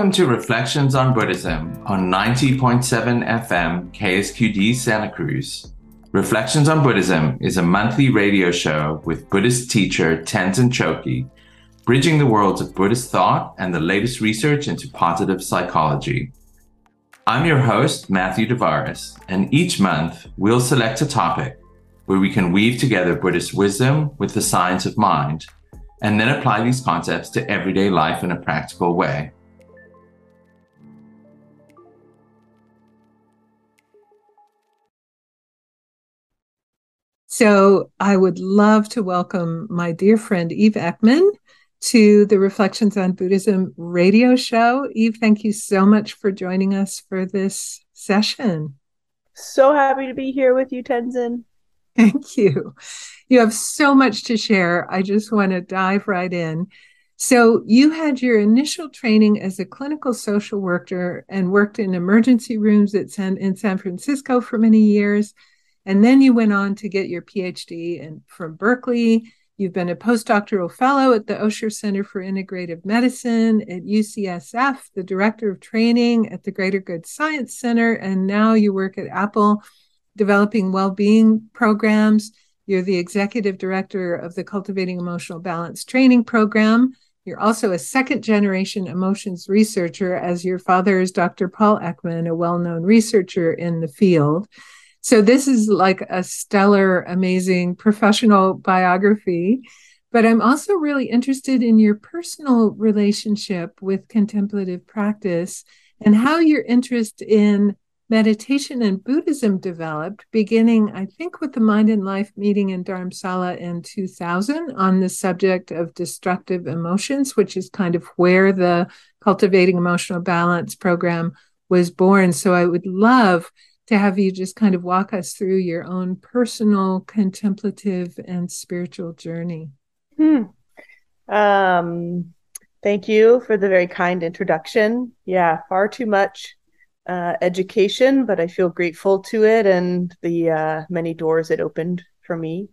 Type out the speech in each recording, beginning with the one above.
Welcome to Reflections on Buddhism on 90.7 FM KSQD Santa Cruz. Reflections on Buddhism is a monthly radio show with Buddhist teacher Tenzin Chogkyi, bridging the worlds of Buddhist thought and the latest research into positive psychology. I'm your host, Matthew Devaris, and each month we'll select a topic where we can weave together Buddhist wisdom with the science of mind, and then apply these concepts to everyday life in a practical way. So I would love to welcome my dear friend Eve Ekman to the Reflections on Buddhism radio show. Eve, thank you so much for joining us for this session. So happy to be here with you, Tenzin. Thank you. You have so much to share. I just want to dive right in. So, you had your initial training as a clinical social worker and worked in emergency rooms at San, in San Francisco for many years. And then you went on to get your PhD in, from Berkeley. You've been a postdoctoral fellow at the Osher Center for Integrative Medicine at UCSF, the director of training at the Greater Good Science Center, and now you work at Apple developing well-being programs. You're the executive director of the Cultivating Emotional Balance training program. You're also a second generation emotions researcher, as your father is Dr. Paul Ekman, a well known researcher in the field. So this is like a stellar, amazing professional biography. But I'm also really interested in your personal relationship with contemplative practice and how your interest in meditation and Buddhism developed, beginning, I think, with the Mind and Life meeting in Dharamsala in 2000 on the subject of destructive emotions, which is kind of where the Cultivating Emotional Balance program was born. So I would love to have you just kind of walk us through your own personal contemplative and spiritual journey. Hmm. Um, thank you for the very kind introduction. Yeah, far too much uh, education, but I feel grateful to it and the uh, many doors it opened for me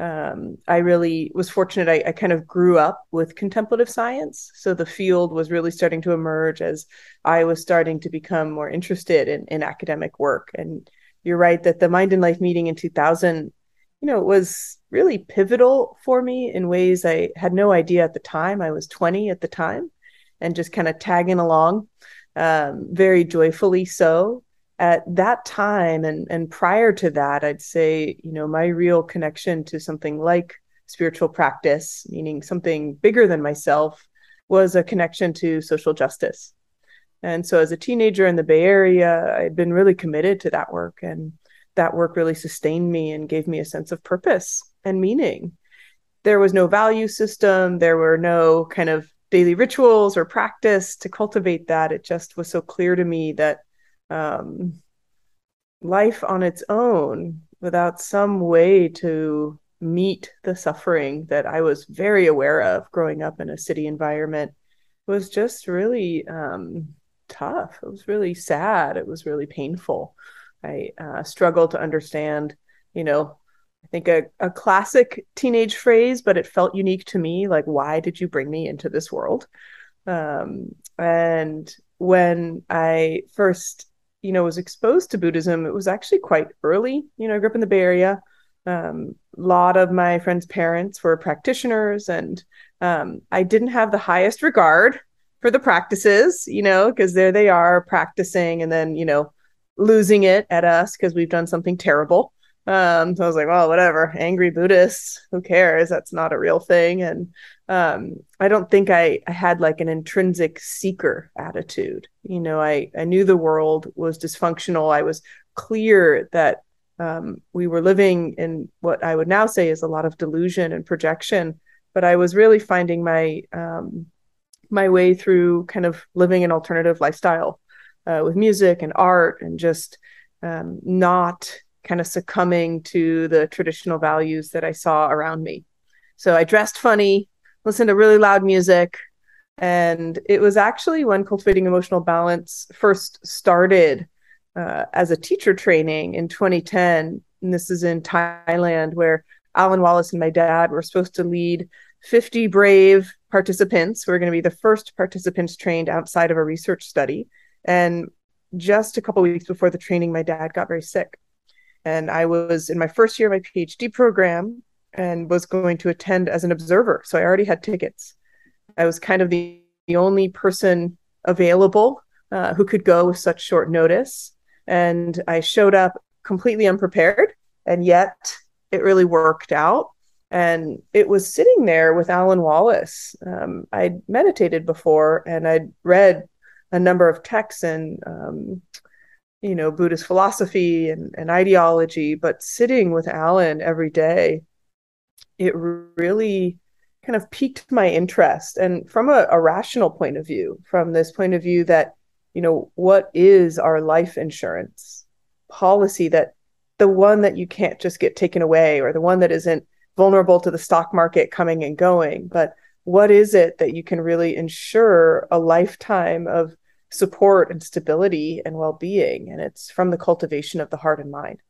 um, I really was fortunate. I, I, kind of grew up with contemplative science. So the field was really starting to emerge as I was starting to become more interested in, in academic work. And you're right that the Mind and Life meeting in 2000, you know, was really pivotal for me in ways I had no idea at the time. I was 20 at the time and just kind of tagging along, um, very joyfully so at that time and and prior to that i'd say you know my real connection to something like spiritual practice meaning something bigger than myself was a connection to social justice. And so as a teenager in the bay area i'd been really committed to that work and that work really sustained me and gave me a sense of purpose and meaning. There was no value system there were no kind of daily rituals or practice to cultivate that. It just was so clear to me that um, life on its own without some way to meet the suffering that I was very aware of growing up in a city environment was just really um, tough. It was really sad. It was really painful. I uh, struggled to understand, you know, I think a, a classic teenage phrase, but it felt unique to me like, why did you bring me into this world? Um, and when I first you know was exposed to buddhism it was actually quite early. You know i grew up in the bay area. Um, a lot of my friends parents were practitioners and um, i didn't have the highest regard for the practices you know because there they are practicing and then you know losing it at us because we've done something terrible um, so I was like, well, whatever, angry Buddhists, who cares? That's not a real thing. And um, I don't think I, I had like an intrinsic seeker attitude. You know, I, I knew the world was dysfunctional. I was clear that um, we were living in what I would now say is a lot of delusion and projection. But I was really finding my um, my way through kind of living an alternative lifestyle uh, with music and art and just um, not kind of succumbing to the traditional values that I saw around me. So I dressed funny, listened to really loud music. And it was actually when cultivating emotional balance first started uh, as a teacher training in 2010. And this is in Thailand, where Alan Wallace and my dad were supposed to lead 50 brave participants who are going to be the first participants trained outside of a research study. And just a couple weeks before the training, my dad got very sick. And I was in my first year of my PhD program and was going to attend as an observer. So I already had tickets. I was kind of the, the only person available uh, who could go with such short notice. And I showed up completely unprepared. And yet it really worked out. And it was sitting there with Alan Wallace. Um, I'd meditated before and I'd read a number of texts and um, you know buddhist philosophy and, and ideology but sitting with alan every day it really kind of piqued my interest. And from a, a rational point of view from this point of view that you know what is our life insurance policy that the one that you can't just get taken away or the one that isn't vulnerable to the stock market coming and going but what is it that you can really ensure a lifetime of support and stability and well-being and it's from the cultivation of the heart and mind.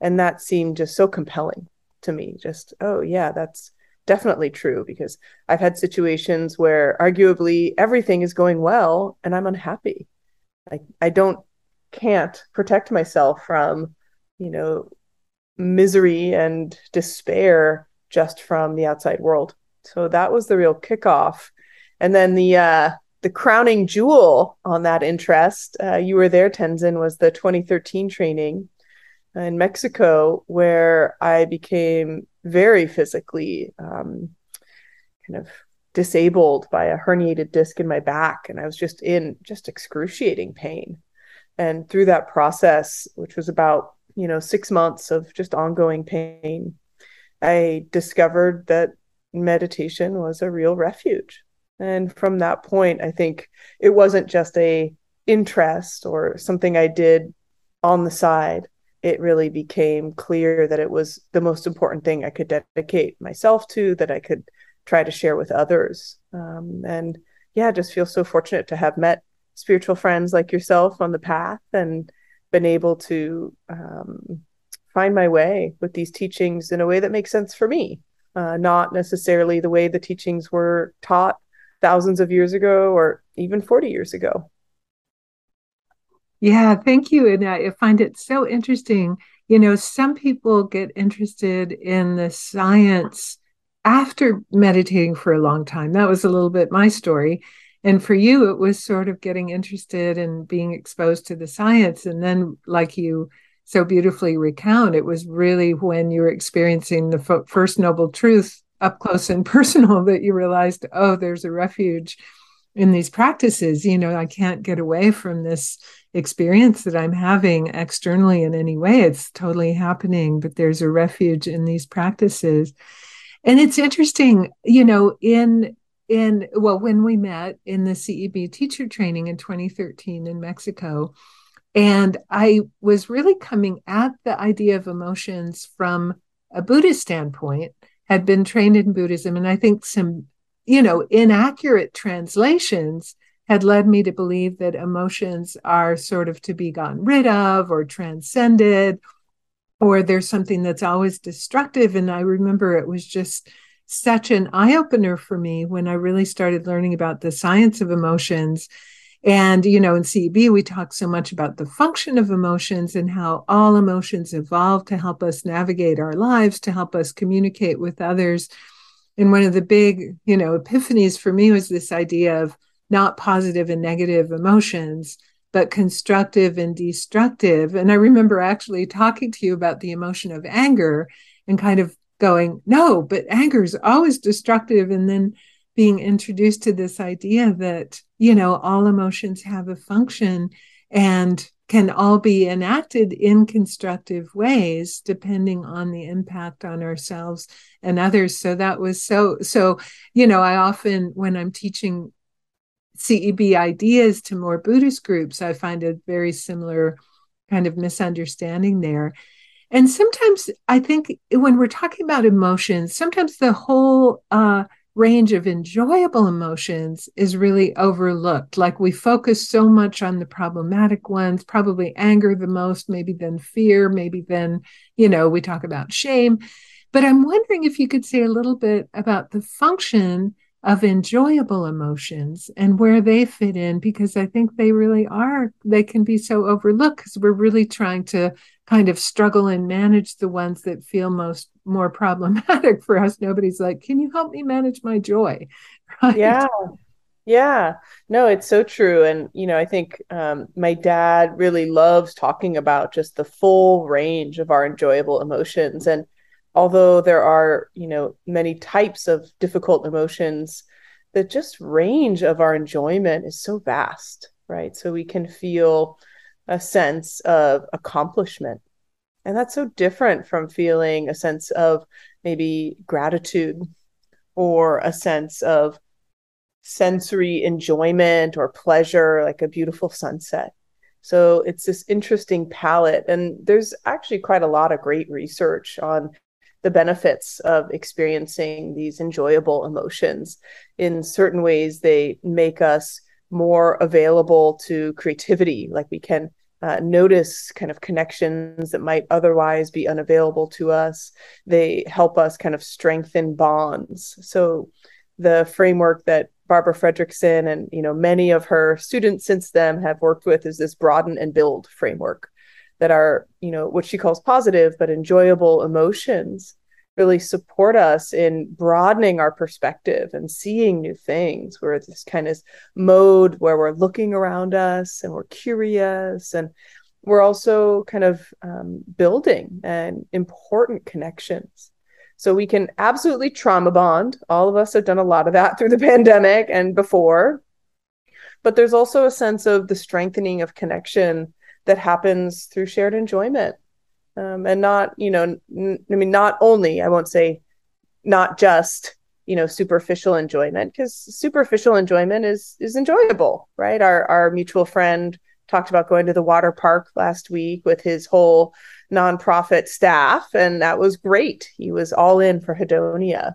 And that seemed just so compelling to me just oh yeah that's definitely true because i've had situations where arguably everything is going well and i'm unhappy. I i don't can't protect myself from you know misery and despair just from the outside world. So that was the real kickoff. And then the uh the crowning jewel on that interest, uh, you were there, Tenzin, was the 2013 training in Mexico, where I became very physically um, kind of disabled by a herniated disc in my back. And I was just in just excruciating pain. And through that process, which was about, you know, six months of just ongoing pain, I discovered that meditation was a real refuge and from that point i think it wasn't just a interest or something i did on the side. It really became clear that it was the most important thing i could dedicate myself to that i could try to share with others. Um, and yeah just feel so fortunate to have met spiritual friends like yourself on the path and been able to um, find my way with these teachings in a way that makes sense for me uh, not necessarily the way the teachings were taught thousands of years ago or even 40 years ago. Yeah, thank you. And I find it so interesting. You know, some people get interested in the science after meditating for a long time. That was a little bit my story. And for you, it was sort of getting interested in being exposed to the science. And then, like you so beautifully recount, it was really when you were experiencing the f- first noble truth up close and personal that you realized, oh, there's a refuge in these practices. You know, I can't get away from this experience that I'm having externally in any way. It's totally happening, but there's a refuge in these practices. And it's interesting, you know, in in well, when we met in the CEB teacher training in 2013 in Mexico, and I was really coming at the idea of emotions from a Buddhist standpoint had been trained in Buddhism. And I think some, you know, inaccurate translations had led me to believe that emotions are sort of to be gotten rid of or transcended, or there's something that's always destructive. And I remember it was just such an eye opener for me when I really started learning about the science of emotions and, you know, in CEB, we talk so much about the function of emotions and how all emotions evolve to help us navigate our lives, to help us communicate with others. And one of the big, you know, epiphanies for me was this idea of not positive and negative emotions, but constructive and destructive. And I remember actually talking to you about the emotion of anger and kind of going, no, but anger is always destructive. And then being introduced to this idea that you know all emotions have a function and can all be enacted in constructive ways depending on the impact on ourselves and others. So that was so so you know i often when i'm teaching ceb ideas to more buddhist groups i find a very similar kind of misunderstanding there. And sometimes i think when we're talking about emotions sometimes the whole uh range of enjoyable emotions is really overlooked. Like we focus so much on the problematic ones, probably anger the most, maybe then fear, maybe then, you know, we talk about shame. But I'm wondering if you could say a little bit about the function of enjoyable emotions and where they fit in because I think they really are, they can be so overlooked because we're really trying to kind of struggle and manage the ones that feel most more problematic for us. Nobody's like, can you help me manage my joy? Right? Yeah. Yeah, no, it's so true. And, you know, I think um, my dad really loves talking about just the full range of our enjoyable emotions. And although there are you know many types of difficult emotions the just range of our enjoyment is so vast right? So we can feel a sense of accomplishment. And that's so different from feeling a sense of maybe gratitude or a sense of sensory enjoyment or pleasure like a beautiful sunset. So it's this interesting palette. And there's actually quite a lot of great research on the benefits of experiencing these enjoyable emotions. In certain ways, they make us more available to creativity, like we can uh, notice kind of connections that might otherwise be unavailable to us. They help us kind of strengthen bonds. So, the framework that Barbara Fredrickson and you know many of her students since then have worked with is this broaden and build framework that are you know what she calls positive but enjoyable emotions really support us in broadening our perspective and seeing new things. We're this kind of mode where we're looking around us and we're curious and we're also kind of um, building and important connections. So we can absolutely trauma bond. All of us have done a lot of that through the pandemic and before. But there's also a sense of the strengthening of connection that happens through shared enjoyment. Um, and not you know n- i mean not only i won't say not just you know superficial enjoyment because superficial enjoyment is is enjoyable right? Our our mutual friend talked about going to the water park last week with his whole nonprofit staff and that was great. He was all in for hedonia.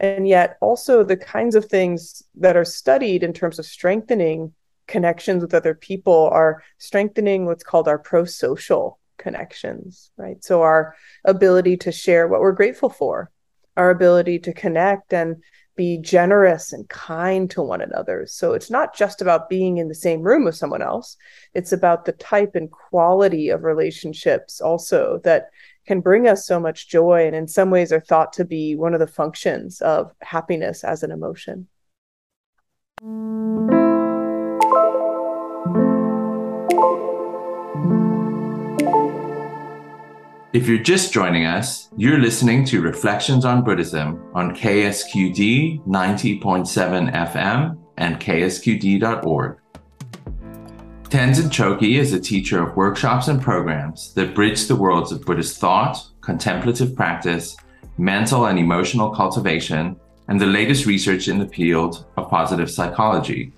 And yet also the kinds of things that are studied in terms of strengthening connections with other people are strengthening what's called our pro-social connections right? So our ability to share what we're grateful for our ability to connect and be generous and kind to one another. So it's not just about being in the same room with someone else. It's about the type and quality of relationships also that can bring us so much joy and in some ways are thought to be one of the functions of happiness as an emotion If you're just joining us, you're listening to Reflections on Buddhism on KSQD 90.7 FM and ksqd.org. Tenzin Chogkyi is a teacher of workshops and programs that bridge the worlds of Buddhist thought, contemplative practice, mental and emotional cultivation, and the latest research in the field of positive psychology.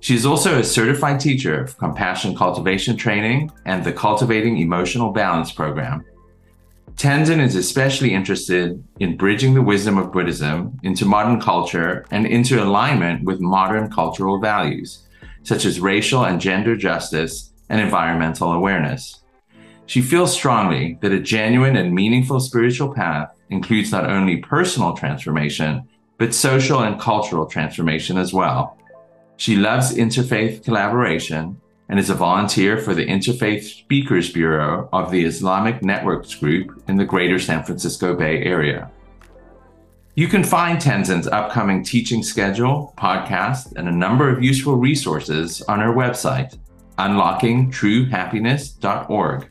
She is also a certified teacher of compassion cultivation training and the Cultivating Emotional Balance program. Tenzin is especially interested in bridging the wisdom of Buddhism into modern culture and into alignment with modern cultural values, such as racial and gender justice and environmental awareness. She feels strongly that a genuine and meaningful spiritual path includes not only personal transformation, but social and cultural transformation as well. She loves interfaith collaboration and is a volunteer for the Interfaith Speakers Bureau of the Islamic Networks Group in the greater San Francisco Bay Area. You can find Tenzin's upcoming teaching schedule, podcast, and a number of useful resources on our website, unlockingtruehappiness.org.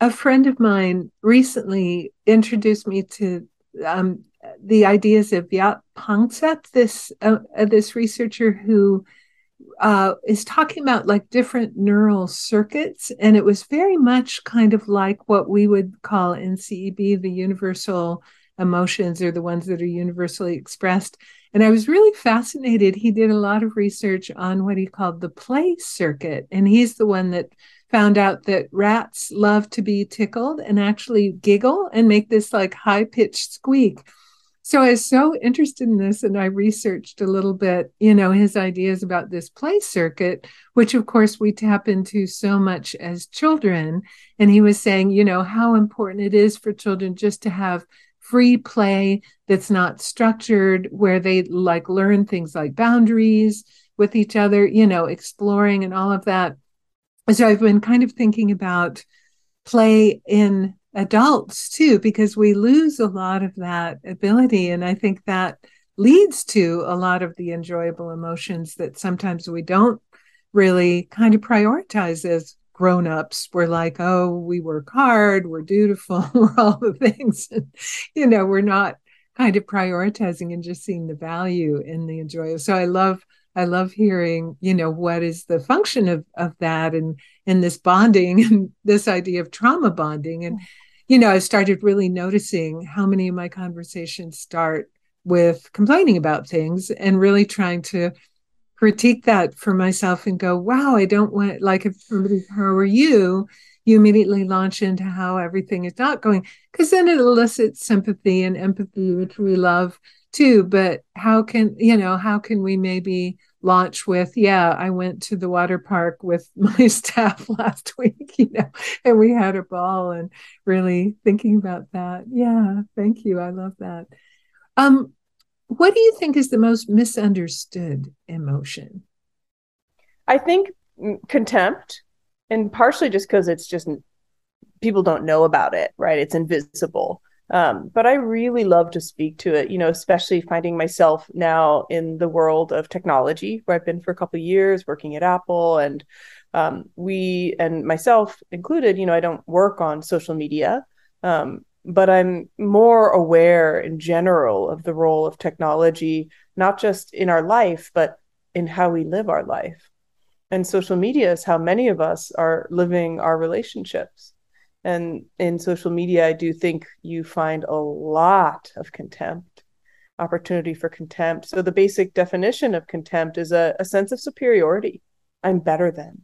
A friend of mine recently introduced me to um, the ideas of Jaak Panksepp, this uh, uh, this researcher who uh, is talking about like different neural circuits, and it was very much kind of like what we would call in CEB the universal emotions or the ones that are universally expressed. And I was really fascinated. He did a lot of research on what he called the play circuit, and he's the one that found out that rats love to be tickled and actually giggle and make this like high pitched squeak So I was so interested in this and I researched a little bit, you know, his ideas about this play circuit, which of course we tap into so much as children. And he was saying, you know, how important it is for children just to have free play that's not structured, where they like learn things like boundaries with each other, you know, exploring and all of that. So I've been kind of thinking about play in adults too, because we lose a lot of that ability. And I think that leads to a lot of the enjoyable emotions that sometimes we don't really kind of prioritize as grown-ups we're like oh we work hard we're dutiful we're all the things and, you know we're not kind of prioritizing and just seeing the value in the enjoy so i love i love hearing you know what is the function of of that and and this bonding and this idea of trauma bonding and mm. You know, I started really noticing how many of my conversations start with complaining about things and really trying to critique that for myself and go, wow, I don't want, like, if somebody, how are you? You immediately launch into how everything is not going, because then it elicits sympathy and empathy, which we love too. But how can, you know, how can we maybe launch with yeah i went to the water park with my staff last week you know and we had a ball and really thinking about that. Yeah thank you. I love that. Um what do you think is the most misunderstood emotion? I think contempt and partially just because it's just people don't know about it right? It's invisible um, but I really love to speak to it, you know, especially finding myself now in the world of technology, where I've been for a couple of years working at Apple, and um, we and myself included, you know, I don't work on social media, um, but I'm more aware in general of the role of technology, not just in our life, but in how we live our life. And social media is how many of us are living our relationships. And in social media, I do think you find a lot of contempt, opportunity for contempt. So the basic definition of contempt is a, a sense of superiority. I'm better than.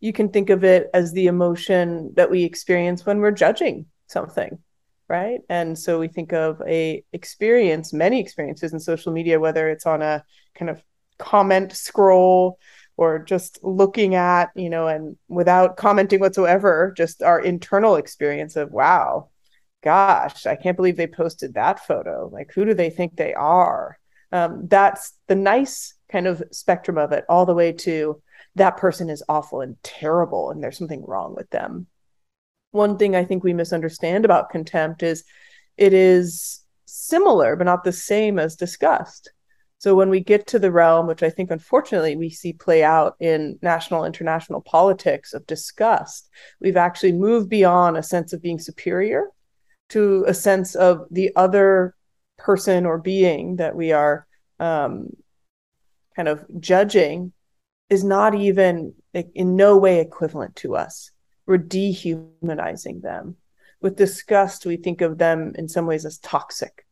You can think of it as the emotion that we experience when we're judging something, right? And so we think of a experience, many experiences in social media, whether it's on a kind of comment scroll or just looking at, you know, and without commenting whatsoever, just our internal experience of, wow, gosh, I can't believe they posted that photo. Like, who do they think they are? Um, that's the nice kind of spectrum of it, all the way to that person is awful and terrible and there's something wrong with them. One thing I think we misunderstand about contempt is it is similar, but not the same as disgust. So when we get to the realm, which I think unfortunately we see play out in national international politics of disgust, we've actually moved beyond a sense of being superior to a sense of the other person or being that we are um, kind of judging is not even in no way equivalent to us. We're dehumanizing them. With disgust, we think of them in some ways as toxic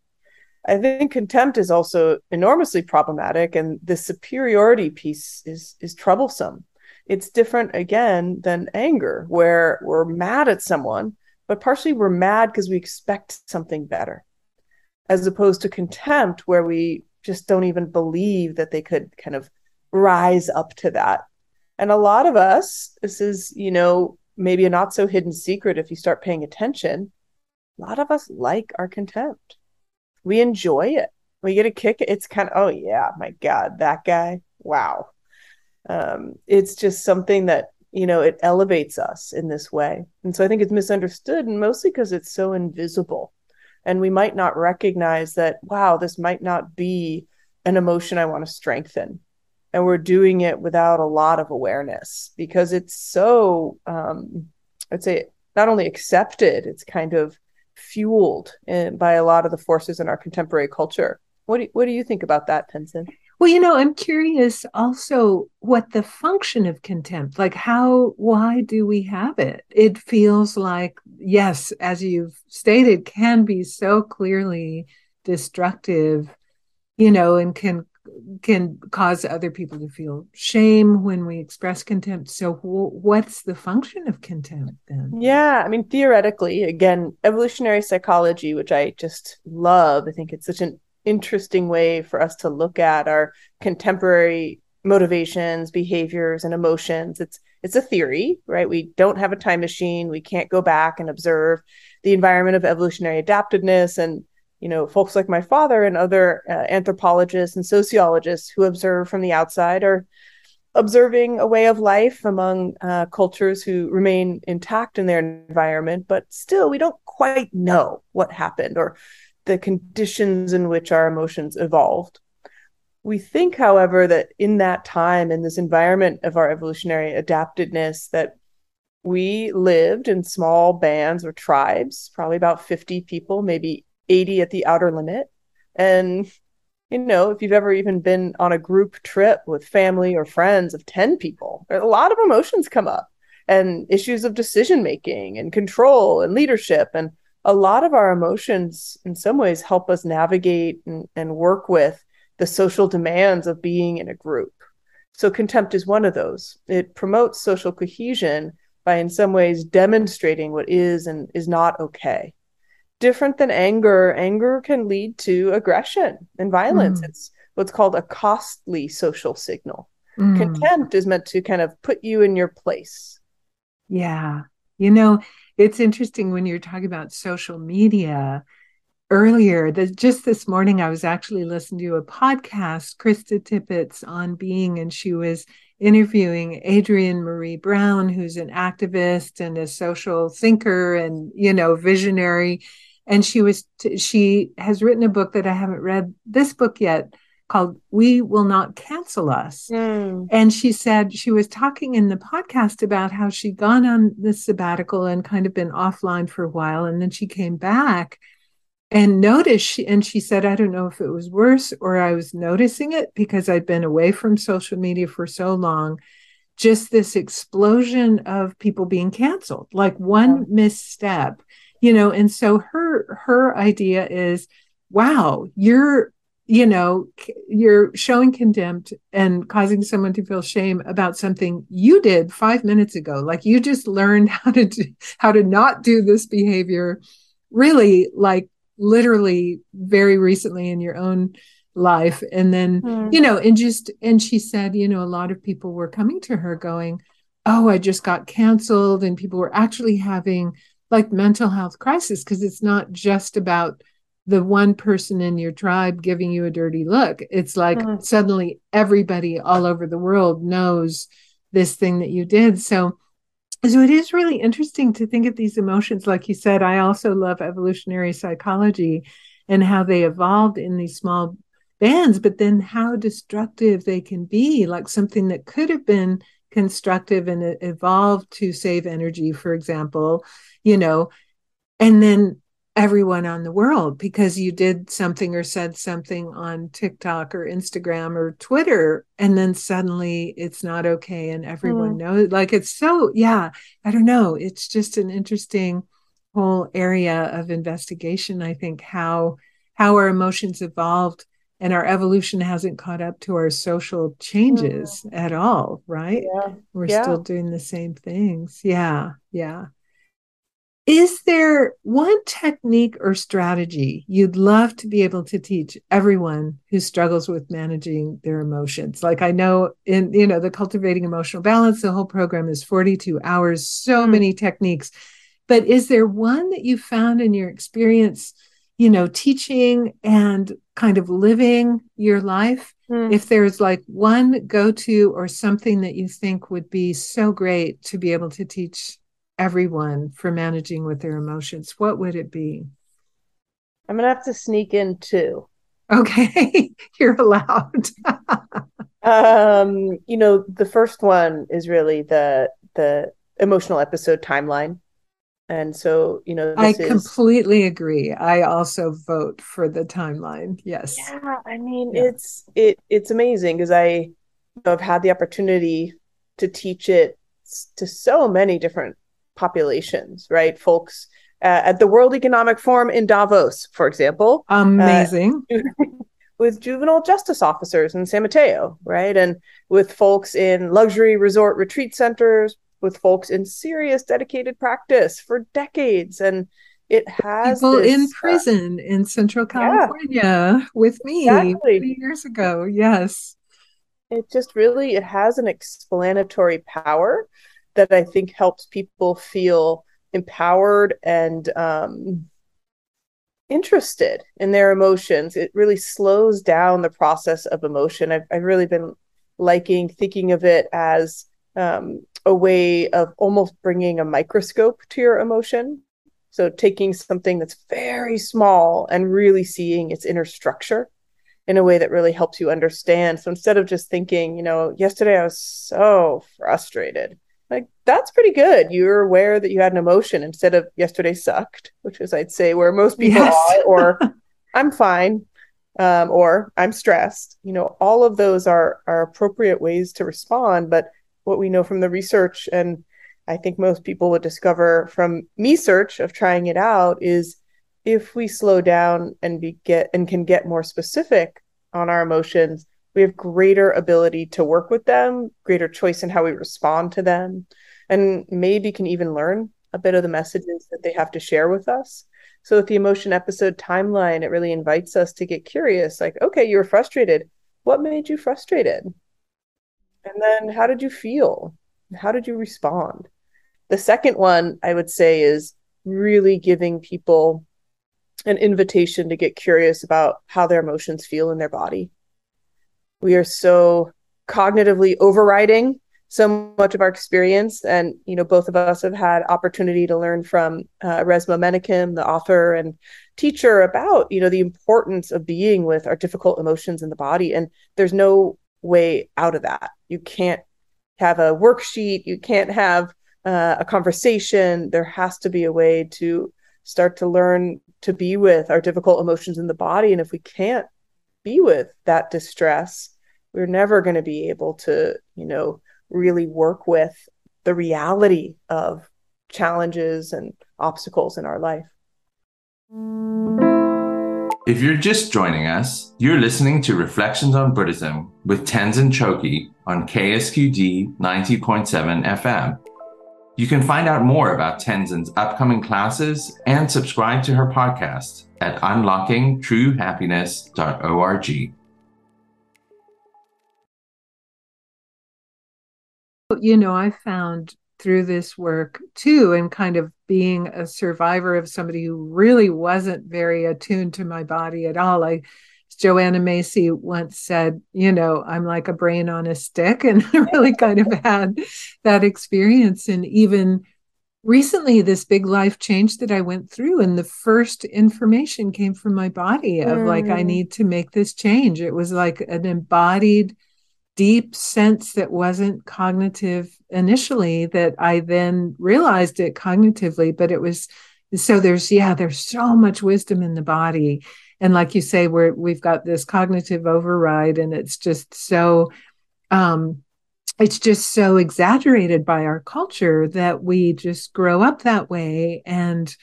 I think contempt is also enormously problematic, and the superiority piece is is troublesome. It's different again than anger, where we're mad at someone, but partially we're mad because we expect something better, as opposed to contempt, where we just don't even believe that they could kind of rise up to that. And a lot of us, this is, you know, maybe a not so hidden secret if you start paying attention. A lot of us like our contempt we enjoy it. We get a kick. It's kind of, oh yeah, my God, that guy. Wow. Um, it's just something that, you know, it elevates us in this way. And so I think it's misunderstood and mostly because it's so invisible. And we might not recognize that, wow, this might not be an emotion I want to strengthen. And we're doing it without a lot of awareness because it's so, um, I'd say, not only accepted, it's kind of fueled in, by a lot of the forces in our contemporary culture. What do, what do you think about that, Tenzin? Well, you know, I'm curious also what the function of contempt, like how, why do we have it? It feels like, yes, as you've stated, can be so clearly destructive, you know, and can can cause other people to feel shame when we express contempt. So, what's the function of contempt then? Yeah, I mean, theoretically, again, evolutionary psychology, which I just love, I think it's such an interesting way for us to look at our contemporary motivations, behaviors, and emotions. It's it's a theory, right? We don't have a time machine. We can't go back and observe the environment of evolutionary adaptiveness and you know folks like my father and other uh, anthropologists and sociologists who observe from the outside are observing a way of life among uh, cultures who remain intact in their environment but still we don't quite know what happened or the conditions in which our emotions evolved. We think however that in that time in this environment of our evolutionary adaptedness that we lived in small bands or tribes probably about 50 people maybe 80 at the outer limit. And, you know, if you've ever even been on a group trip with family or friends of 10 people, a lot of emotions come up and issues of decision making and control and leadership. And a lot of our emotions, in some ways, help us navigate and, and work with the social demands of being in a group. So, contempt is one of those. It promotes social cohesion by, in some ways, demonstrating what is and is not okay different than anger. Anger can lead to aggression and violence. Mm. It's what's called a costly social signal. Mm. Contempt is meant to kind of put you in your place. Yeah. You know, it's interesting when you're talking about social media. Earlier, just this morning, I was actually listening to a podcast, Krista Tippett's on Being, and she was interviewing Adrienne Maree Brown, who's an activist and a social thinker and, you know, visionary and she was t- she has written a book that I haven't read this book yet called We Will Not Cancel Us. Mm. And she said she was talking in the podcast about how she'd gone on this sabbatical and kind of been offline for a while. And then she came back and noticed, she, and she said, I don't know if it was worse or I was noticing it because I'd been away from social media for so long. Just this explosion of people being canceled, like one yeah. misstep you know and so her her idea is wow you're you know you're showing contempt and causing someone to feel shame about something you did 5 minutes ago like you just learned how to do, how to not do this behavior really like literally very recently in your own life and then mm. you know and just and she said you know a lot of people were coming to her going oh i just got canceled and people were actually having like mental health crisis because it's not just about the one person in your tribe giving you a dirty look. It's like mm-hmm. suddenly everybody all over the world knows this thing that you did. So, so it is really interesting to think of these emotions. Like you said, I also love evolutionary psychology and how they evolved in these small bands, but then how destructive they can be, like something that could have been constructive and it evolved to save energy, for example, you know, and then everyone on the world because you did something or said something on TikTok or Instagram or Twitter, and then suddenly it's not okay and everyone mm. knows. Like it's so, yeah, I don't know. It's just an interesting whole area of investigation. I think how how our emotions evolved and our evolution hasn't caught up to our social changes mm. at all, right? Yeah. We're yeah. still doing the same things. Yeah, yeah. Is there one technique or strategy you'd love to be able to teach everyone who struggles with managing their emotions? Like I know in you know the cultivating emotional balance, the whole program is 42 hours, so mm. many techniques. But is there one that you found in your experience, you know, teaching and kind of living your life? Mm. If there's like one go-to or something that you think would be so great to be able to teach everyone for managing with their emotions, what would it be? I'm gonna have to sneak in two. Okay, you're allowed. um, you know, the first one is really the the emotional episode timeline. And so, you know, I is... completely agree. I also vote for the timeline. Yes. Yeah, I mean, yeah. it's it it's amazing because I have had the opportunity to teach it to so many different populations, right? Folks uh, at the World Economic Forum in Davos, for example. Uh, Amazing. Uh, with juvenile justice officers in San Mateo, right? And with folks in luxury resort retreat centers, with folks in serious dedicated practice for decades. And it has people this, in uh, prison uh, in Central California yeah, with me exactly. years ago. Yes. It just really it has an explanatory power that I think helps people feel empowered and um, interested in their emotions. It really slows down the process of emotion. I've, I've really been liking thinking of it as um, a way of almost bringing a microscope to your emotion. So taking something that's very small and really seeing its inner structure in a way that really helps you understand. So instead of just thinking, you know, yesterday I was so frustrated, like that's pretty good. You're aware that you had an emotion instead of yesterday sucked, which is I'd say where most people yes. are, or I'm fine, um, or I'm stressed. You know, all of those are are appropriate ways to respond. But what we know from the research, and I think most people would discover from me search of trying it out, is if we slow down and be get and can get more specific on our emotions, we have greater ability to work with them, greater choice in how we respond to them, and maybe can even learn a bit of the messages that they have to share with us. So, with the emotion episode timeline, it really invites us to get curious like, okay, you were frustrated. What made you frustrated? And then, how did you feel? How did you respond? The second one I would say is really giving people an invitation to get curious about how their emotions feel in their body we are so cognitively overriding so much of our experience. And you know both of us have had opportunity to learn from uh, menakem the author and teacher about you know the importance of being with our difficult emotions in the body. And there's no way out of that. You can't have a worksheet. You can't have uh, a conversation. There has to be a way to start to learn to be with our difficult emotions in the body. And if we can't be with that distress we're never going to be able to you know really work with the reality of challenges and obstacles in our life if you're just joining us, you're listening to Reflections on Buddhism with Tenzin Chogkyi on KSQD 90.7 FM. You can find out more about Tenzin's upcoming classes and subscribe to her podcast at unlockingtruehappiness.org. You know, I found through this work too, and kind of being a survivor of somebody who really wasn't very attuned to my body at all. I Joanna Macy once said, you know, I'm like a brain on a stick, and I really kind of had that experience. And even recently, this big life change that I went through, and the first information came from my body of mm. like, I mm. need to make this change. It was like an embodied deep sense that wasn't cognitive initially that I then realized it cognitively, but it was so there's yeah, there's so much wisdom in the body. And like you say, we're we've got this cognitive override and it's just so um it's just so exaggerated by our culture that we just grow up that way and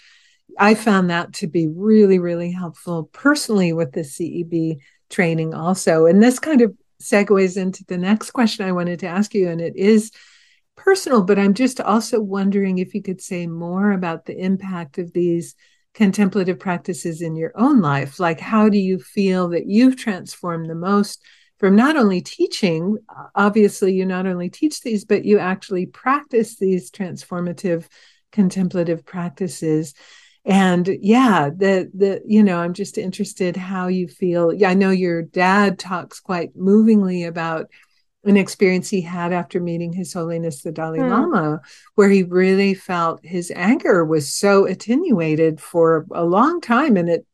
I found that to be really, really helpful personally with the CEB training also. And this kind of segues into the next question I wanted to ask you, and it is personal, but I'm just also wondering if you could say more about the impact of these contemplative practices in your own life. Like, how do you feel that you've transformed the most from not only teaching? Obviously, you not only teach these, but you actually practice these transformative contemplative practices and yeah the the you know i'm just interested how you feel yeah i know your dad talks quite movingly about an experience he had after meeting his holiness the dalai mm. lama where he really felt his anger was so attenuated for a long time and it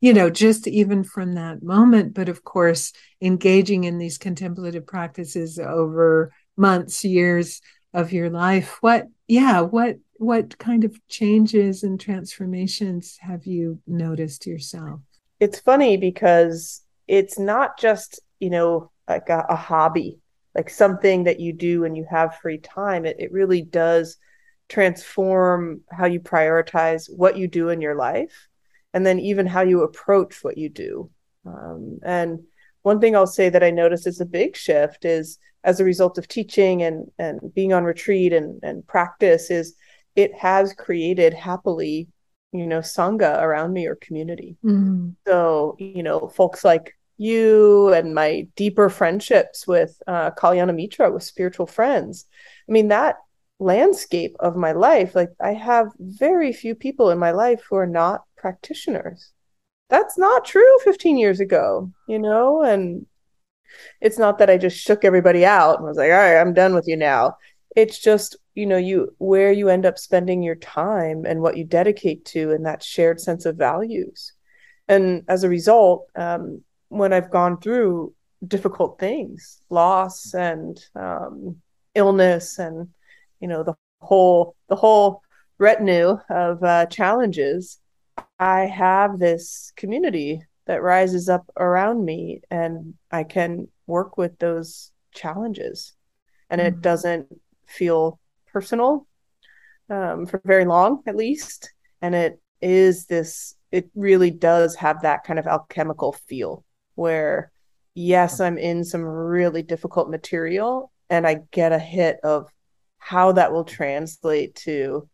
you know just even from that moment but of course engaging in these contemplative practices over months years of your life what yeah what what kind of changes and transformations have you noticed yourself? It's funny because it's not just, you know, like a, a hobby, like something that you do when you have free time. It, it really does transform how you prioritize what you do in your life and then even how you approach what you do. Um, and one thing I'll say that I noticed is a big shift is as a result of teaching and and being on retreat and and practice is it has created happily you know sangha around me or community mm. so you know folks like you and my deeper friendships with uh, Kalyana Mitra with spiritual friends. I mean that landscape of my life like i have very few people in my life who are not practitioners. That's not true 15 years ago you know? And it's not that i just shook everybody out and was like all right i'm done with you now. It's just you know you where you end up spending your time and what you dedicate to and that shared sense of values. And as a result um, when i've gone through difficult things loss and um, illness and you know the whole the whole retinue of uh, challenges i have this community that rises up around me and i can work with those challenges and mm-hmm. it doesn't feel personal um, for very long, at least. And it is this, it really does have that kind of alchemical feel where, yes, I'm in some really difficult material and I get a hit of how that will translate to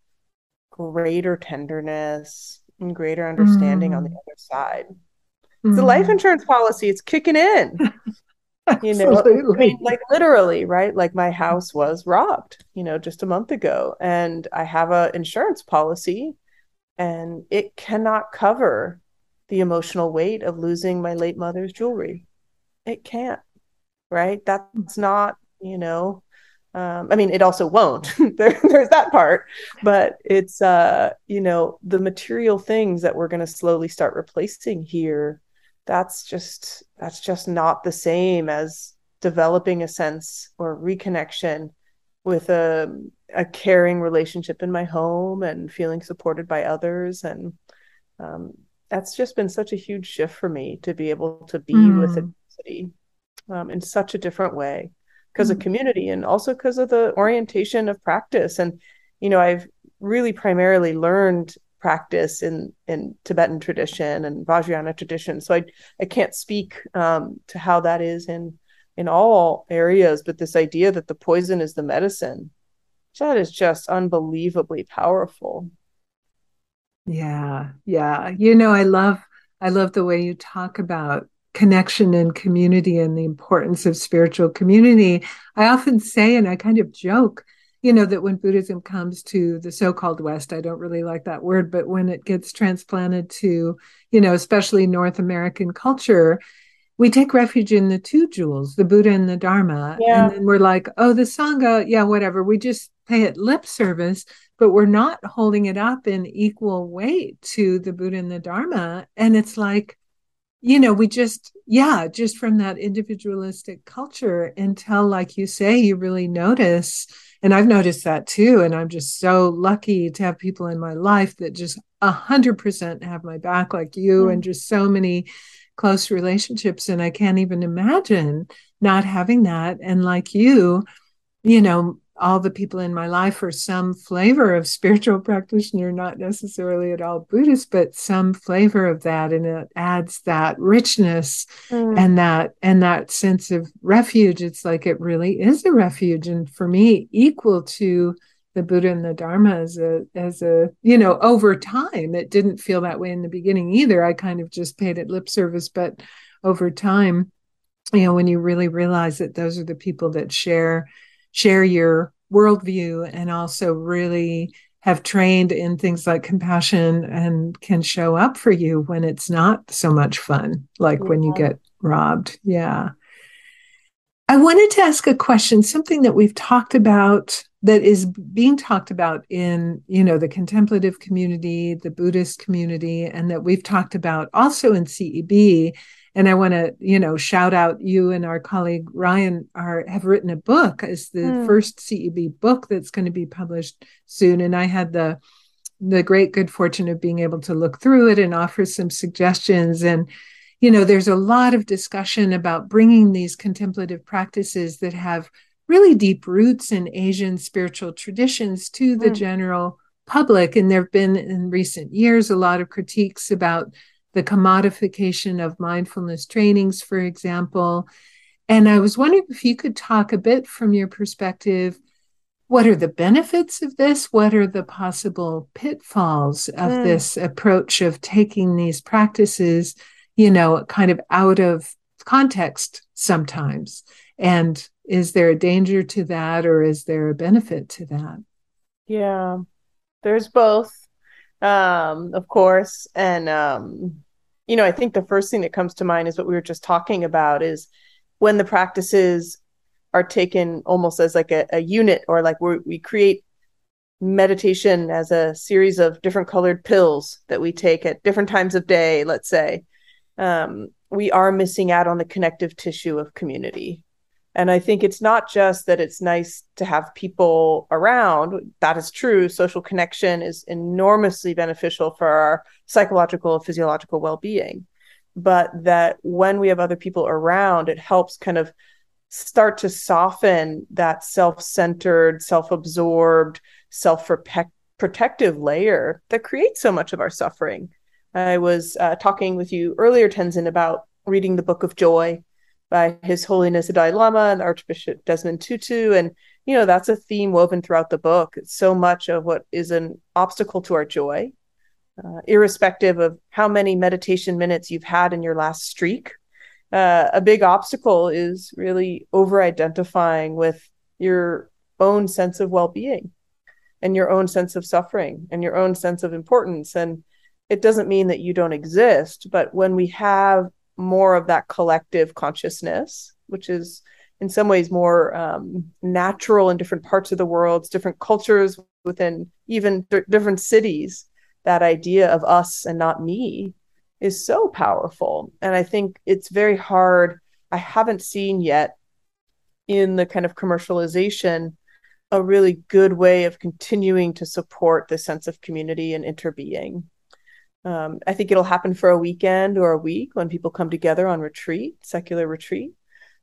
greater tenderness and greater understanding mm. on the mm. other side. Mm. The life insurance policy, it's kicking in. you know I mean, like literally right like my house was robbed you know just a month ago and i have a insurance policy and it cannot cover the emotional weight of losing my late mother's jewelry. It can't right? That's not you know um, i mean it also won't. There, there's that part. But it's uh you know the material things that we're going to slowly start replacing here that's just that's just not the same as developing a sense or reconnection with a a caring relationship in my home and feeling supported by others and um, that's just been such a huge shift for me to be able to be mm. with adversity um, in such a different way because mm. of community and also because of the orientation of practice and you know i've really primarily learned practice in in Tibetan tradition and Vajrayana tradition. So I I can't speak um, to how that is in in all areas, but this idea that the poison is the medicine, that is just unbelievably powerful. Yeah, yeah. You know, I love I love the way you talk about connection and community and the importance of spiritual community. I often say, and I kind of joke you know that when buddhism comes to the so-called west i don't really like that word but when it gets transplanted to you know especially north american culture we take refuge in the two jewels the buddha and the dharma yeah. and then we're like oh the sangha yeah whatever we just pay it lip service but we're not holding it up in equal weight to the buddha and the dharma and it's like you know we just yeah just from that individualistic culture until like you say you really notice and I've noticed that too. And I'm just so lucky to have people in my life that just a hundred percent have my back like you mm. and just so many close relationships. And I can't even imagine not having that. And like you, you know, all the people in my life are some flavor of spiritual practitioner, not necessarily at all Buddhist, but some flavor of that. And it adds that richness mm. and that and that sense of refuge. It's like it really is a refuge. And for me, equal to the Buddha and the Dharma as a as a, you know, over time. It didn't feel that way in the beginning either. I kind of just paid it lip service, but over time, you know, when you really realize that those are the people that share share your worldview and also really have trained in things like compassion and can show up for you when it's not so much fun, like yeah. when you get robbed. Yeah. I wanted to ask a question, something that we've talked about that is being talked about in, you know, the contemplative community, the Buddhist community, and that we've talked about also in CEB and I want to, you know, shout out you and our colleague Ryan are have written a book as the mm. first CEB book that's going to be published soon. And I had the the great good fortune of being able to look through it and offer some suggestions. And you know, there's a lot of discussion about bringing these contemplative practices that have really deep roots in Asian spiritual traditions to the mm. general public. And there have been in recent years a lot of critiques about the commodification of mindfulness trainings, for example. And I was wondering if you could talk a bit from your perspective. What are the benefits of this? What are the possible pitfalls of mm. this approach of taking these practices, you know, kind of out of context sometimes? And is there a danger to that or is there a benefit to that? Yeah, there's both, um, of course. And, um, you know, I think the first thing that comes to mind is what we were just talking about is when the practices are taken almost as like a, a unit or like we we create meditation as a series of different colored pills that we take at different times of day, let's say, um, we are missing out on the connective tissue of community. And I think it's not just that it's nice to have people around. That is true. Social connection is enormously beneficial for our psychological, physiological well being. But that when we have other people around, it helps kind of start to soften that self centered, self absorbed, self protective layer that creates so much of our suffering. I was uh, talking with you earlier, Tenzin, about reading the Book of Joy by His Holiness the Dalai Lama and Archbishop Desmond Tutu. And, you know, that's a theme woven throughout the book. It's so much of what is an obstacle to our joy, uh, irrespective of how many meditation minutes you've had in your last streak. Uh, a big obstacle is really over identifying with your own sense of well being and your own sense of suffering and your own sense of importance. And it doesn't mean that you don't exist, but when we have more of that collective consciousness, which is in some ways more um, natural in different parts of the world, different cultures within even th- different cities. That idea of us and not me is so powerful. And I think it's very hard. I haven't seen yet in the kind of commercialization a really good way of continuing to support the sense of community and interbeing. Um, I think it'll happen for a weekend or a week when people come together on retreat, secular retreat.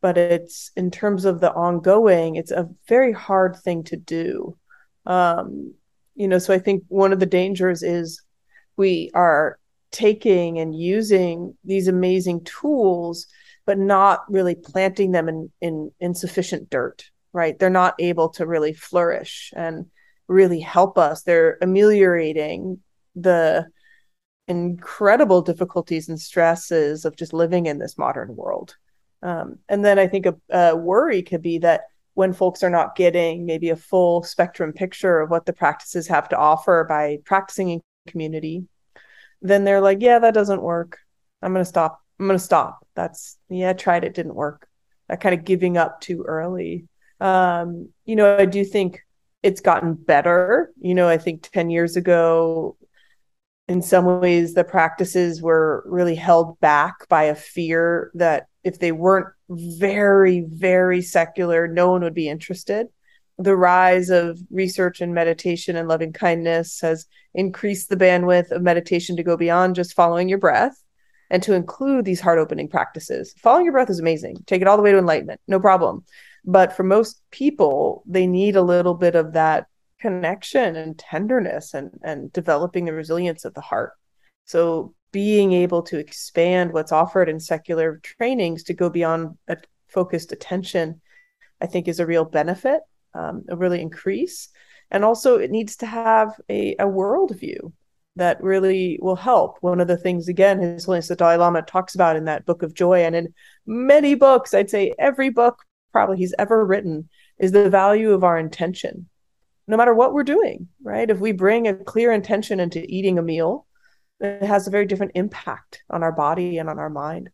But it's in terms of the ongoing, it's a very hard thing to do. Um, you know, so I think one of the dangers is we are taking and using these amazing tools, but not really planting them in, in insufficient dirt, right? They're not able to really flourish and really help us. They're ameliorating the incredible difficulties and stresses of just living in this modern world. Um, and then I think a, a, worry could be that when folks are not getting maybe a full spectrum picture of what the practices have to offer by practicing in community, then they're like, yeah, that doesn't work. I'm going to stop. I'm going to stop. That's, yeah, I tried it, didn't work. That kind of giving up too early. Um, you know, I do think it's gotten better. You know, I think 10 years ago, in some ways the practices were really held back by a fear that if they weren't very very secular no one would be interested. The rise of research and meditation and loving kindness has increased the bandwidth of meditation to go beyond just following your breath and to include these heart opening practices. Following your breath is amazing. Take it all the way to enlightenment. No problem. But for most people they need a little bit of that connection and tenderness and and developing the resilience of the heart. So being able to expand what's offered in secular trainings to go beyond a focused attention i think is a real benefit um, a really increase. And also it needs to have a, a worldview that really will help. One of the things, again, His Holiness the Dalai Lama talks about in that book of joy and in many books, I'd say every book probably he's ever written, is the value of our intention no matter what we're doing, right? If we bring a clear intention into eating a meal, it has a very different impact on our body and on our mind.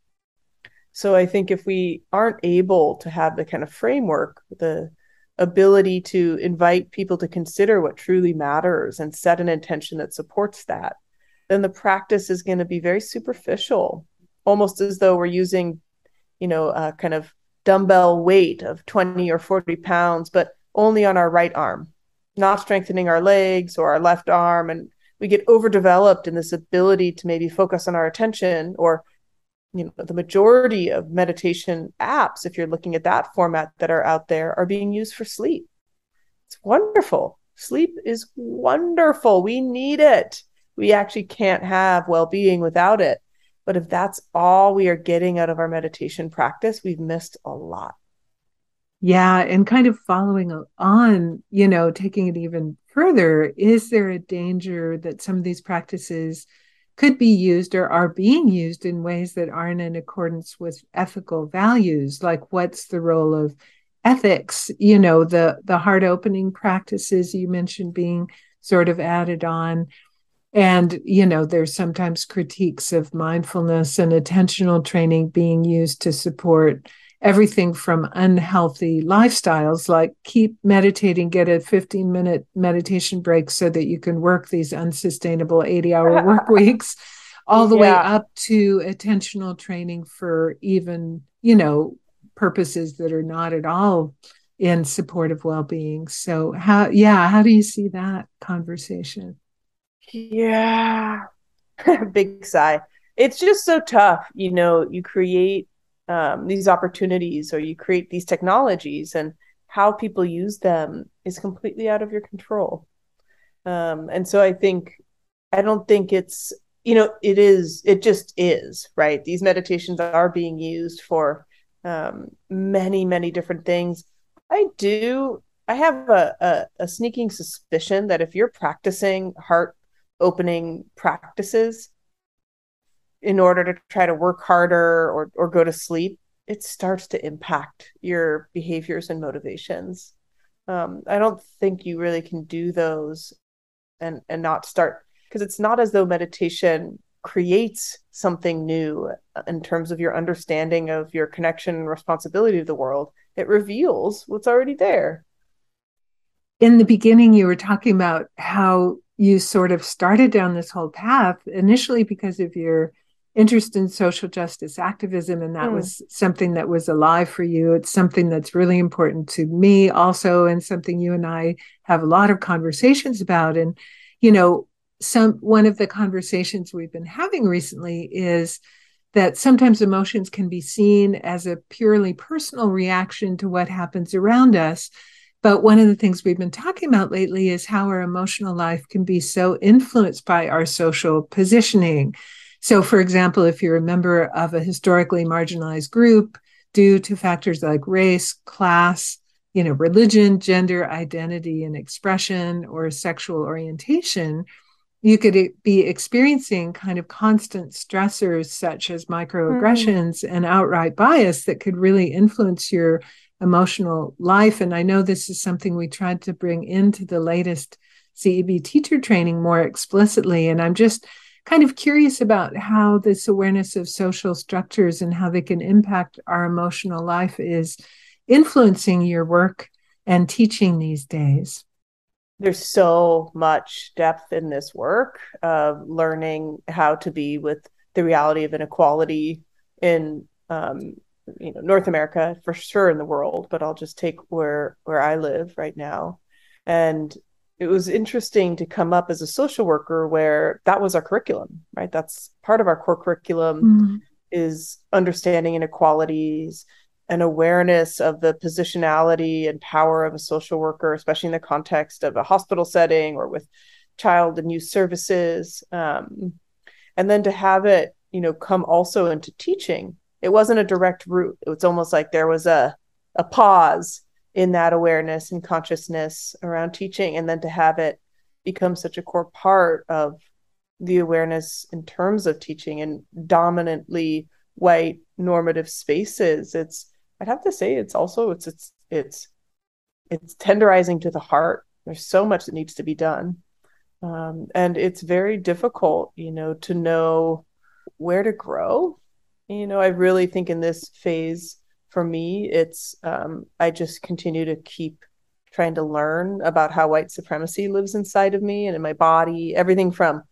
So I think if we aren't able to have the kind of framework, the ability to invite people to consider what truly matters and set an intention that supports that, then the practice is going to be very superficial, almost as though we're using, you know, a kind of dumbbell weight of 20 or 40 pounds, but only on our right arm not strengthening our legs or our left arm and we get overdeveloped in this ability to maybe focus on our attention or you know the majority of meditation apps if you're looking at that format that are out there are being used for sleep. It's wonderful. Sleep is wonderful. We need it. We actually can't have well-being without it. But if that's all we are getting out of our meditation practice, we've missed a lot. Yeah. And kind of following on, you know, taking it even further, is there a danger that some of these practices could be used or are being used in ways that aren't in accordance with ethical values? Like, what's the role of ethics? You know, the the heart opening practices you mentioned being sort of added on and you know there's sometimes critiques of mindfulness and attentional training being used to support everything from unhealthy lifestyles like keep meditating get a 15 minute meditation break so that you can work these unsustainable 80 hour work weeks all the yeah. way up to attentional training for even you know purposes that are not at all in support of well-being so how yeah how do you see that conversation yeah. Big sigh. It's just so tough. You know, you create um, these opportunities or you create these technologies, and how people use them is completely out of your control. Um, and so I think, I don't think it's, you know, it is, it just is, right? These meditations are being used for um, many, many different things. I do I have a, a, a, sneaking suspicion that if you're practicing heart opening practices in order to try to work harder or or go to sleep it starts to impact your behaviors and motivations. Um, i don't think you really can do those and and not start because it's not as though meditation creates something new in terms of your understanding of your connection and responsibility to the world. It reveals what's already there. In the beginning you were talking about how you sort of started down this whole path initially because of your interest in social justice activism and that mm. was something that was alive for you it's something that's really important to me also and something you and I have a lot of conversations about and you know some one of the conversations we've been having recently is that sometimes emotions can be seen as a purely personal reaction to what happens around us but one of the things we've been talking about lately is how our emotional life can be so influenced by our social positioning. So, for example, if you're a member of a historically marginalized group due to factors like race, class, you know, religion, gender, identity, and expression, or sexual orientation, you could be experiencing kind of constant stressors such as microaggressions mm. and outright bias that could really influence your emotional life. And I know this is something we tried to bring into the latest CEB teacher training more explicitly. And I'm just kind of curious about how this awareness of social structures and how they can impact our emotional life is influencing your work and teaching these days. There's so much depth in this work of learning how to be with the reality of inequality in um, you know North America for sure in the world, but I'll just take where where I live right now. And it was interesting to come up as a social worker where that was our curriculum, right? That's part of our core curriculum mm-hmm. is understanding inequalities and awareness of the positionality and power of a social worker, especially in the context of a hospital setting or with child and youth services. Um, and then to have it, you know, come also into teaching it wasn't a direct route. It was almost like there was a a pause in that awareness and consciousness around teaching, and then to have it become such a core part of the awareness in terms of teaching in dominantly white normative spaces. It's I'd have to say it's also it's it's it's it's tenderizing to the heart. There's so much that needs to be done. Um, and it's very difficult, you know, to know where to grow you know, I really think in this phase for me, it's um, I just continue to keep trying to learn about how white supremacy lives inside of me and in my body, everything from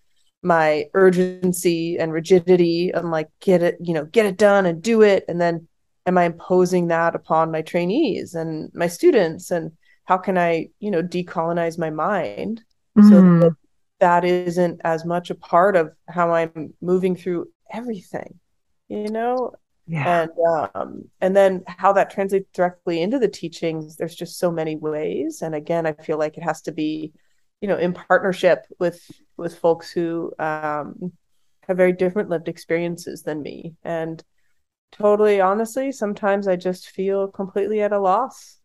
my urgency and rigidity and like get it, you know, get it done and do it. And then am I imposing that upon my trainees and my students? And how can I, you know, decolonize my mind mm. so mm-hmm. that that isn't as much a part of how I'm moving through everything you know yeah. and um and then how that translates directly into the teachings there's just so many ways and again i feel like it has to be you know in partnership with with folks who um have very different lived experiences than me. And totally honestly, sometimes I just feel completely at a loss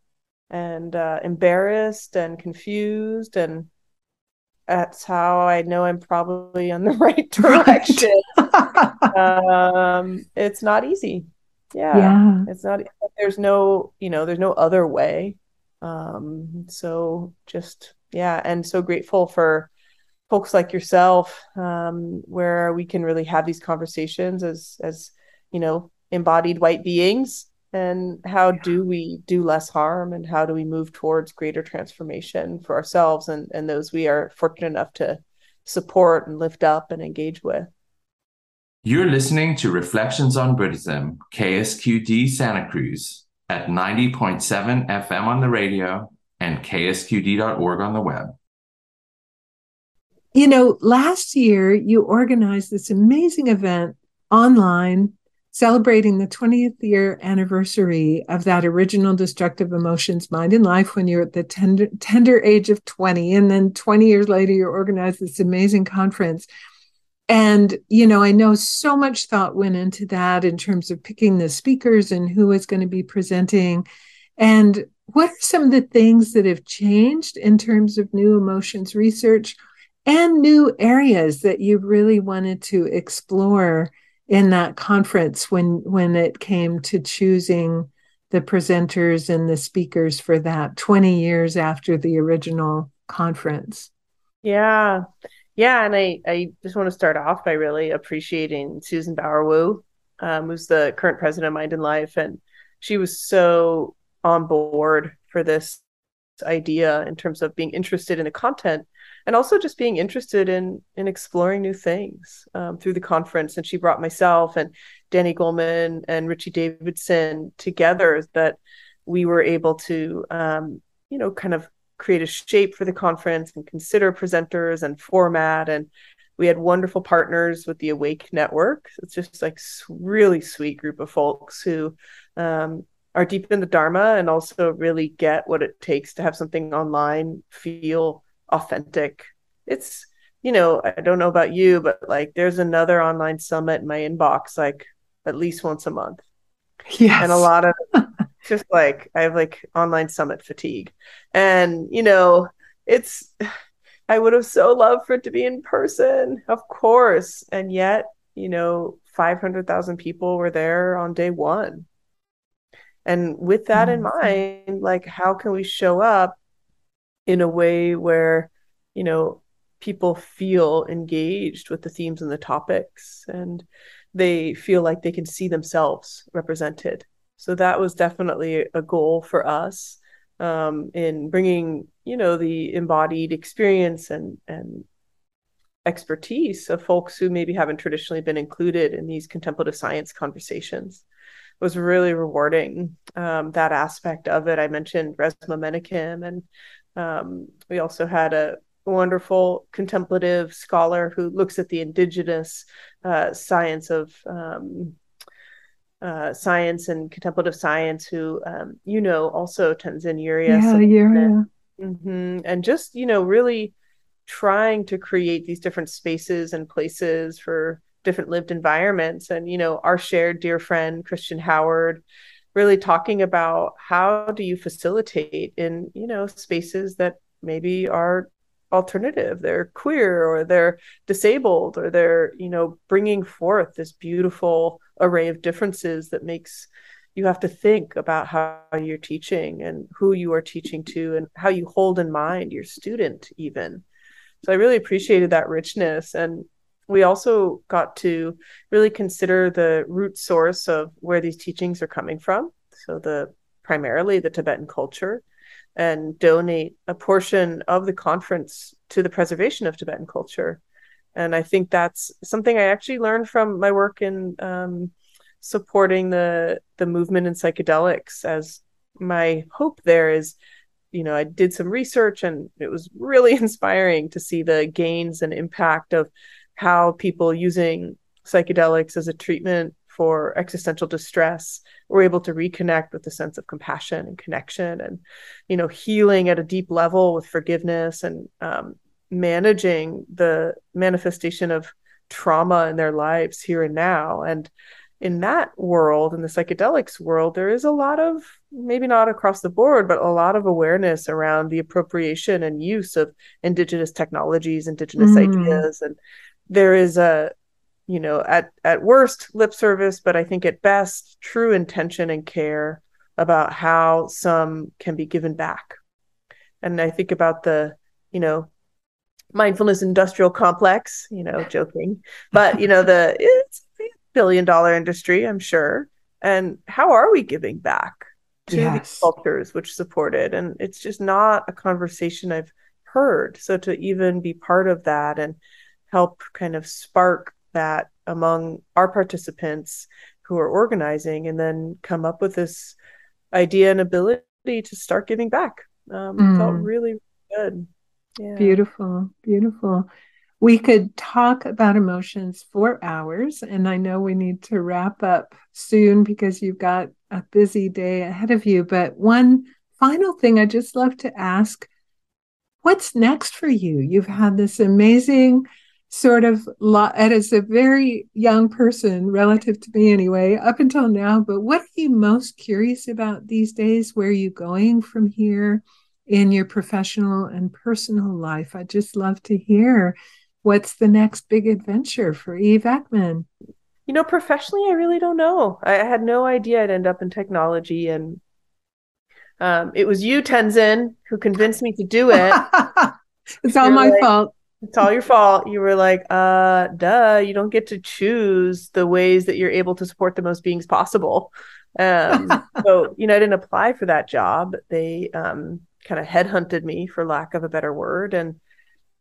and uh, embarrassed and confused. And that's how I know I'm probably on the right direction. um, it's not easy. Yeah, yeah. It's not, there's no, you know, there's no other way. Um, so just, yeah. And so grateful for, folks like yourself um, where we can really have these conversations as as you know embodied white beings and how do we do less harm and how do we move towards greater transformation for ourselves and and those we are fortunate enough to support and lift up and engage with? You're listening to reflections on buddhism ksqd santa cruz at 90.7 fm on the radio and ksqd.org on the web. You know, last year you organized this amazing event online celebrating the 20th year anniversary of that original destructive emotions mind and life when you're at the tender, tender age of 20 and then 20 years later you organize this amazing conference. And you know i know so much thought went into that in terms of picking the speakers and who is going to be presenting. And what are some of the things that have changed in terms of new emotions research and new areas that you really wanted to explore in that conference when when it came to choosing the presenters and the speakers for that 20 years after the original conference. Yeah. Yeah and i i just want to start off by really appreciating susan bauer wu um, who's the current president of mind and life and she was so on board for this idea in terms of being interested in the content and also just being interested in in exploring new things um, through the conference. And she brought myself and Danny Goleman and Richie Davidson together that we were able to, um, you know, kind of create a shape for the conference and consider presenters and format and we had wonderful partners with the awake network it's just like really sweet group of folks who um, are deep in the dharma and also really get what it takes to have something online feel authentic. It's, you know, I don't know about you, but like there's another online summit in my inbox like at least once a month. Yes. And a lot of just like I have like online summit fatigue. And, you know, it's I would have so loved for it to be in person, of course. And yet, you know, 500,000 people were there on day one. And with that mm-hmm. in mind, like, how can we show up in a way where you know people feel engaged with the themes and the topics and they feel like they can see themselves represented so that was definitely a goal for us um, in bringing you know the embodied experience and and expertise of folks who maybe haven't traditionally been included in these contemplative science conversations was really rewarding um, that aspect of it. I mentioned Resmaa Menakem and um, we also had a wonderful contemplative scholar who looks at the indigenous uh, science of um, uh, science and contemplative science, who um, you know also Tenzin Uriya. Yeah, Uriya. Mm-hmm. And just you know really trying to create these different spaces and places for different lived environments and you know our shared dear friend christian howard really talking about how do you facilitate in you know spaces that maybe are alternative they're queer or they're disabled or they're you know bringing forth this beautiful array of differences that makes you have to think about how you're teaching and who you are teaching to and how you hold in mind your student even. So i really appreciated that richness and we also got to really consider the root source of where these teachings are coming from. So the primarily the tibetan culture and donate a portion of the conference to the preservation of tibetan culture. And i think that's something i actually learned from my work in um, supporting the the movement in psychedelics as my hope there is you know i did some research and it was really inspiring to see the gains and impact of how people using psychedelics as a treatment for existential distress were able to reconnect with a sense of compassion and connection and you know healing at a deep level with forgiveness and um, managing the manifestation of trauma in their lives here and now. And in that world, in the psychedelics world, there is a lot of maybe not across the board, but a lot of awareness around the appropriation and use of indigenous technologies, indigenous mm. ideas. And there is a, you know, at, at worst lip service, but I think at best true intention and care about how some can be given back. And I think about the, you know, mindfulness industrial complex, you know, joking, but you know, the it's a billion dollar industry, I'm sure. And how are we giving back to yes. these cultures which support it? And it's just not a conversation I've heard. So to even be part of that and help kind of spark that among our participants who are organizing and then come up with this idea and ability to start giving back um, mm. felt really good yeah. Beautiful, beautiful. We could talk about emotions for hours, and I know we need to wrap up soon because you've got a busy day ahead of you. But one final thing I just love to ask what's next for you? You've had this amazing sort of lot as a very young person relative to me anyway up until now but what are you most curious about these days where are you going from here in your professional and personal life. I'd just love to hear what's the next big adventure for Eve Ekman. You know, professionally, I really don't know. I had no idea I'd end up in technology, and um, it was you, Tenzin, who convinced me to do it. it's all my like, fault. It's all your fault. You were like, uh, duh, you don't get to choose the ways that you're able to support the most beings possible. Um, so, you know, I didn't apply for that job. They um, kind of headhunted me for lack of a better word and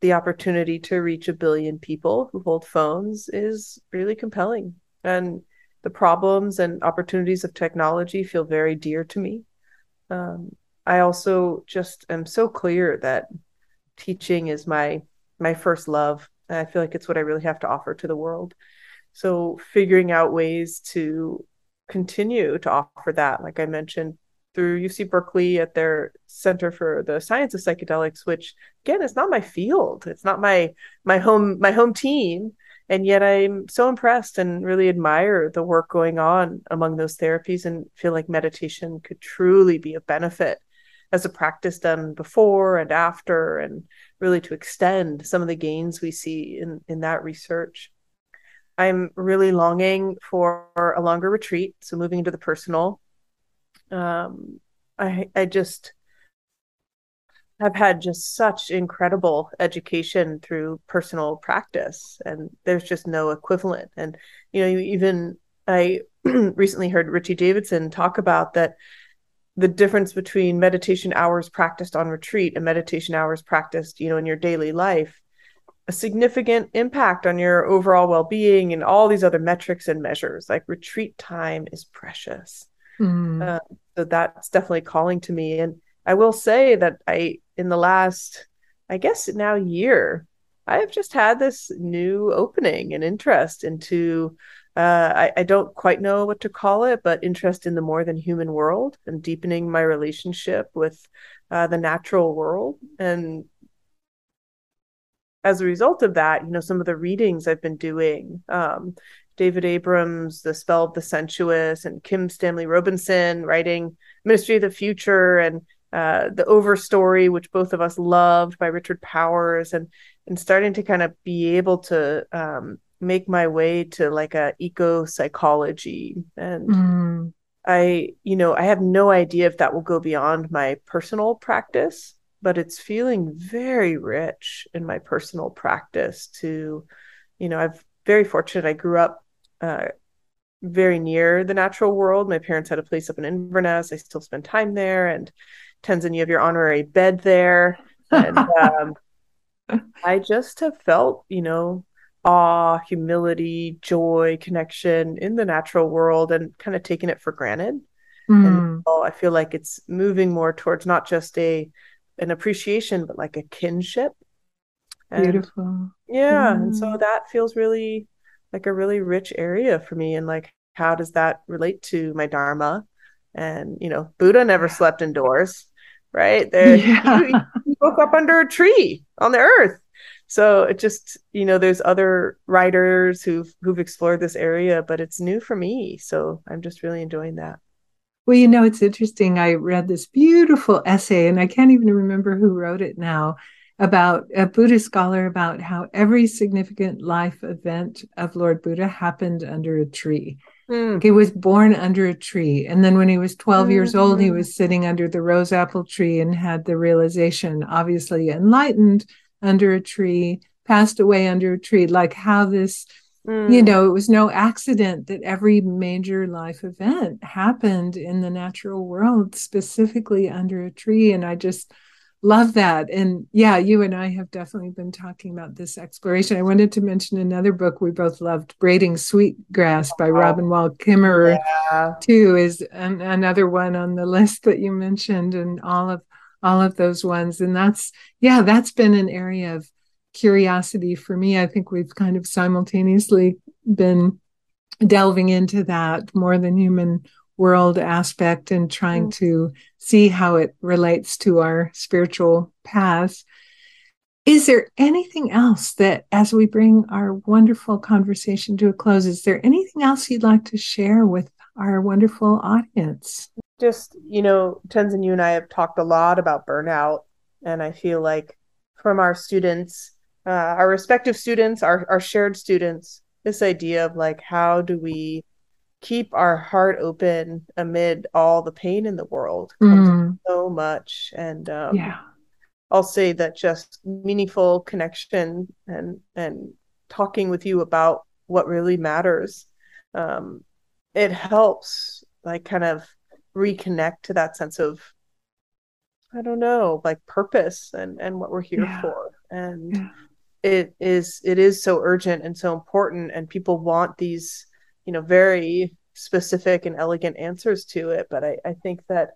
the opportunity to reach a billion people who hold phones is really compelling and the problems and opportunities of technology feel very dear to me um, i also just am so clear that teaching is my my first love and i feel like it's what i really have to offer to the world so figuring out ways to continue to offer that like i mentioned through UC Berkeley at their Center for the Science of Psychedelics, which again is not my field. It's not my my home my home team. And yet I'm so impressed and really admire the work going on among those therapies and feel like meditation could truly be a benefit as a practice done before and after and really to extend some of the gains we see in, in that research. I'm really longing for a longer retreat. So moving into the personal um, I I just have had just such incredible education through personal practice, and there's just no equivalent. And you know, even I recently heard Richie Davidson talk about that the difference between meditation hours practiced on retreat and meditation hours practiced, you know, in your daily life, a significant impact on your overall well-being and all these other metrics and measures. Like retreat time is precious. Mm. Uh, so that's definitely calling to me. And I will say that I, in the last, I guess now year, I have just had this new opening and interest into. Uh, I, I don't quite know what to call it, but interest in the more than human world and deepening my relationship with uh, the natural world. And as a result of that, you know, some of the readings I've been doing, um, David Abrams, The Spell of the Sensuous, and Kim Stanley Robinson writing Ministry of the Future and uh, The Overstory, which both of us loved by Richard Powers, and and starting to kind of be able to um, make my way to like a eco psychology and. Mm. I, you know, I have no idea if that will go beyond my personal practice, but it's feeling very rich in my personal practice to, you know, I've very fortunate. I grew up uh, very near the natural world. My parents had a place up in Inverness. I still spend time there. And Tenzin, you have your honorary bed there. And um, I just have felt, you know, awe, humility, joy, connection in the natural world and kind of taking it for granted. Mm. And so I feel like it's moving more towards not just a an appreciation, but like a kinship. And Beautiful. Yeah. Mm. And so that feels really like a really rich area for me and like how does that relate to my dharma and you know buddha never slept indoors right there yeah. he, he woke up under a tree on the earth so it just you know there's other writers who've who've explored this area but it's new for me so i'm just really enjoying that well you know it's interesting i read this beautiful essay and i can't even remember who wrote it now about a buddhist scholar about how every significant life event of lord buddha happened under a tree mm. he was born under a tree and then when he was 12 mm-hmm. years old he mm-hmm. was sitting under the rose apple tree and had the realization obviously enlightened under a tree, passed away under a tree, like how this, mm. you know, it was no accident that every major life event happened in the natural world, specifically under a tree. And I just love that. And yeah, you and I have definitely been talking about this exploration. I wanted to mention another book we both loved, Braiding Sweetgrass by oh, Robin Wall Kimmerer, yeah. too, is an, another one on the list that you mentioned, and all of all of those ones. And that's, yeah, that's been an area of curiosity for me. I think we've kind of simultaneously been delving into that more than human world aspect and trying mm. to see how it relates to our spiritual paths. Is there anything else that, as we bring our wonderful conversation to a close, is there anything else you'd like to share with our wonderful audience? just you know tenzin you and i have talked a lot about burnout and i feel like from our students uh, our respective students our, our shared students this idea of like how do we keep our heart open amid all the pain in the world mm. so much and um, yeah i'll say that just meaningful connection and and talking with you about what really matters um, it helps like kind of reconnect to that sense of I don't know, like purpose and and what we're here yeah. for. And yeah. it is it is so urgent and so important and people want these, you know, very specific and elegant answers to it, but I I think that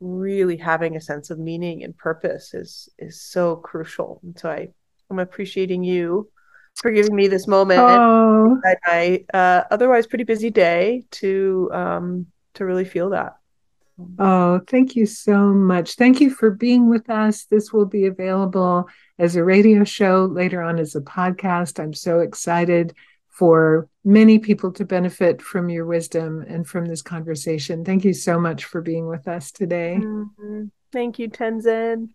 really having a sense of meaning and purpose is is so crucial. And so I I'm appreciating you for giving me this moment oh. my uh, otherwise pretty busy day to um to really feel that. Oh, thank you so much. Thank you for being with us. This will be available as a radio show later on as a podcast. I'm so excited for many people to benefit from your wisdom and from this conversation. Thank you so much for being with us today. Mm-hmm. Thank you, Tenzin.